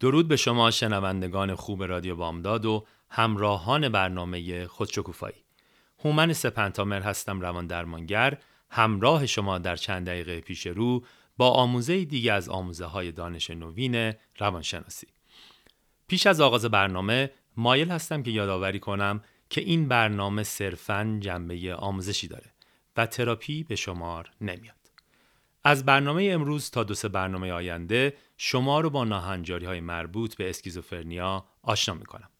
درود به شما شنوندگان خوب رادیو بامداد و همراهان برنامه خودشکوفایی. هومن سپنتامر هستم روان درمانگر همراه شما در چند دقیقه پیش رو با آموزه دیگه از آموزه های دانش نوین روانشناسی. پیش از آغاز برنامه مایل هستم که یادآوری کنم که این برنامه صرفاً جنبه آموزشی داره و تراپی به شمار نمیاد. از برنامه امروز تا دو سه برنامه آینده شما رو با ناهنجاری های مربوط به اسکیزوفرنیا آشنا می‌کنم.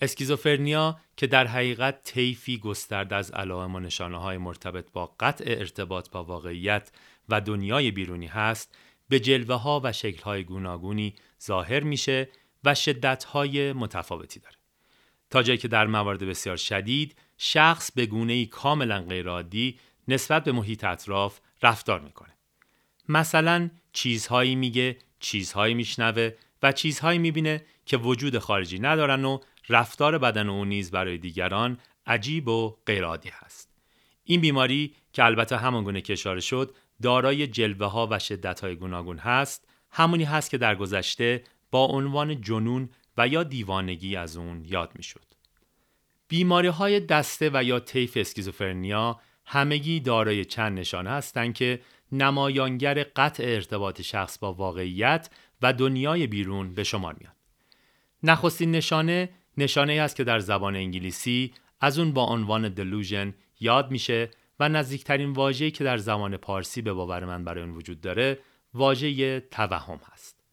اسکیزوفرنیا که در حقیقت طیفی گسترده از علائم و نشانه های مرتبط با قطع ارتباط با واقعیت و دنیای بیرونی هست به جلوه ها و شکل های گوناگونی ظاهر میشه و شدت های متفاوتی داره. تا جایی که در موارد بسیار شدید شخص به گونه کاملا غیرعادی نسبت به محیط اطراف رفتار می‌کنه. مثلا چیزهایی میگه، چیزهایی میشنوه و چیزهایی می‌بینه که وجود خارجی ندارن و رفتار بدن او نیز برای دیگران عجیب و غیرعادی هست. این بیماری که البته همان گونه که اشاره شد دارای جلوه ها و شدت های گوناگون هست همونی هست که در گذشته با عنوان جنون و یا دیوانگی از اون یاد می‌شد. بیماری های دسته و یا طیف اسکیزوفرنیا همگی دارای چند نشانه هستند که نمایانگر قطع ارتباط شخص با واقعیت و دنیای بیرون به شمار میاد. نخستین نشانه نشانه ای است که در زبان انگلیسی از اون با عنوان delusion یاد میشه و نزدیکترین واژه‌ای که در زبان پارسی به باور من برای اون وجود داره واژه توهم هست.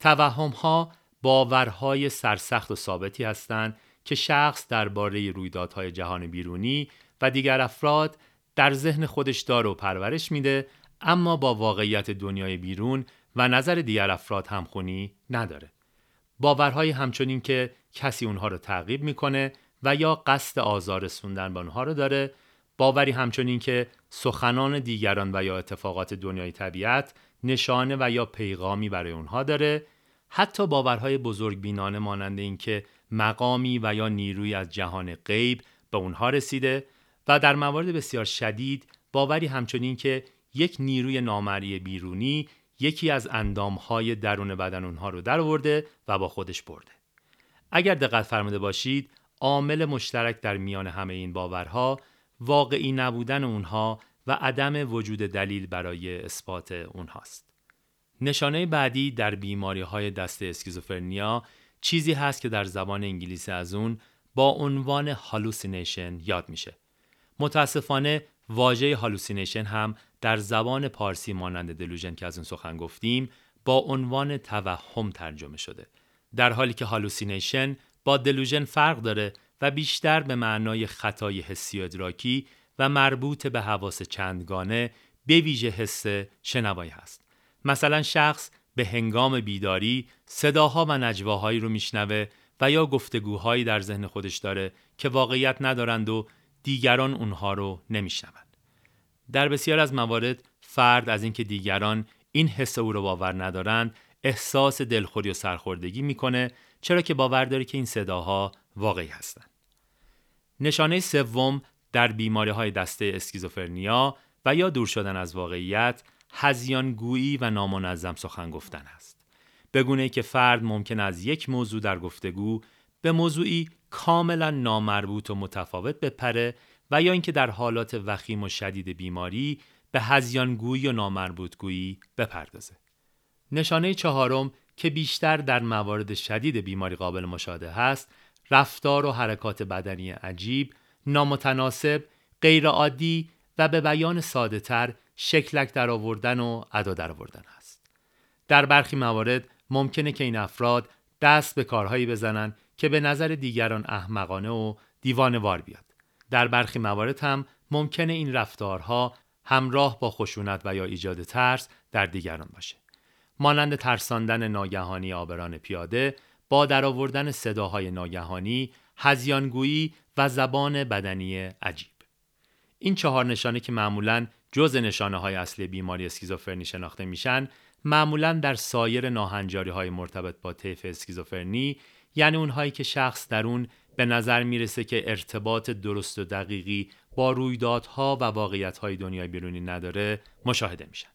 توهم ها باورهای سرسخت و ثابتی هستند که شخص درباره رویدادهای جهان بیرونی و دیگر افراد در ذهن خودش داره و پرورش میده اما با واقعیت دنیای بیرون و نظر دیگر افراد همخونی نداره. باورهای همچنین که کسی اونها رو تعقیب می‌کنه و یا قصد آزار رسوندن به اونها رو داره باوری همچنین که سخنان دیگران و یا اتفاقات دنیای طبیعت نشانه و یا پیغامی برای اونها داره حتی باورهای بزرگ بینانه مانند اینکه مقامی و یا نیروی از جهان غیب به اونها رسیده و در موارد بسیار شدید باوری همچنین که یک نیروی نامری بیرونی یکی از اندامهای درون بدن اونها رو درآورده و با خودش برده. اگر دقت فرموده باشید، عامل مشترک در میان همه این باورها واقعی نبودن اونها و عدم وجود دلیل برای اثبات اونهاست. نشانه بعدی در بیماری های دسته اسکیزوفرنیا چیزی هست که در زبان انگلیسی از اون با عنوان hallucination یاد میشه. متاسفانه واژه hallucination هم در زبان پارسی مانند دلوژن که از اون سخن گفتیم با عنوان توهم ترجمه شده. در حالی که هالوسینیشن با دلوژن فرق داره و بیشتر به معنای خطای حسی و ادراکی و مربوط به حواس چندگانه به ویژه حس شنوایی هست. مثلا شخص به هنگام بیداری صداها و نجواهایی رو میشنوه و یا گفتگوهایی در ذهن خودش داره که واقعیت ندارند و دیگران اونها رو نمیشنوند. در بسیار از موارد فرد از اینکه دیگران این حس او رو باور ندارند احساس دلخوری و سرخوردگی می‌کنه چرا که باور داره که این صداها واقعی هستند. نشانه سوم در بیماری های دسته اسکیزوفرنیا و یا دور شدن از واقعیت هزیانگویی و نامنظم سخن گفتن است. بگونه ای که فرد ممکن از یک موضوع در گفتگو به موضوعی کاملا نامربوط و متفاوت بپره و یا اینکه در حالات وخیم و شدید بیماری به هزیانگویی و نامربوطگویی بپردازه. نشانه چهارم که بیشتر در موارد شدید بیماری قابل مشاهده هست، رفتار و حرکات بدنی عجیب، نامتناسب، غیرعادی و به بیان ساده تر شکلک در آوردن و ادا در آوردن است. در برخی موارد ممکنه که این افراد دست به کارهایی بزنن که به نظر دیگران احمقانه و دیوانوار بیاد. در برخی موارد هم ممکنه این رفتارها همراه با خشونت و یا ایجاد ترس در دیگران باشه. مانند ترساندن ناگهانی آبران پیاده با درآوردن صداهای ناگهانی، هزیانگویی و زبان بدنی عجیب. این چهار نشانه که معمولا جز نشانه های اصلی بیماری اسکیزوفرنی شناخته میشن معمولا در سایر ناهنجاری های مرتبط با طیف اسکیزوفرنی یعنی اونهایی که شخص در اون به نظر می‌رسه که ارتباط درست و دقیقی با رویدادها و واقعیتهای دنیای بیرونی نداره مشاهده میشن.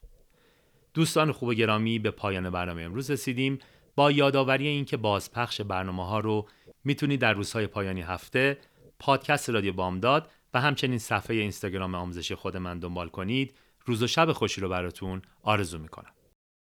دوستان خوب گرامی به پایان برنامه امروز رسیدیم. با یادآوری اینکه بازپخش برنامه ها رو می‌تونید در روزهای پایانی هفته پادکست رادیو بامداد و همچنین صفحه اینستاگرام آموزشی خود من دنبال کنید. روز و شب خوشی رو براتون آرزو می‌کنم.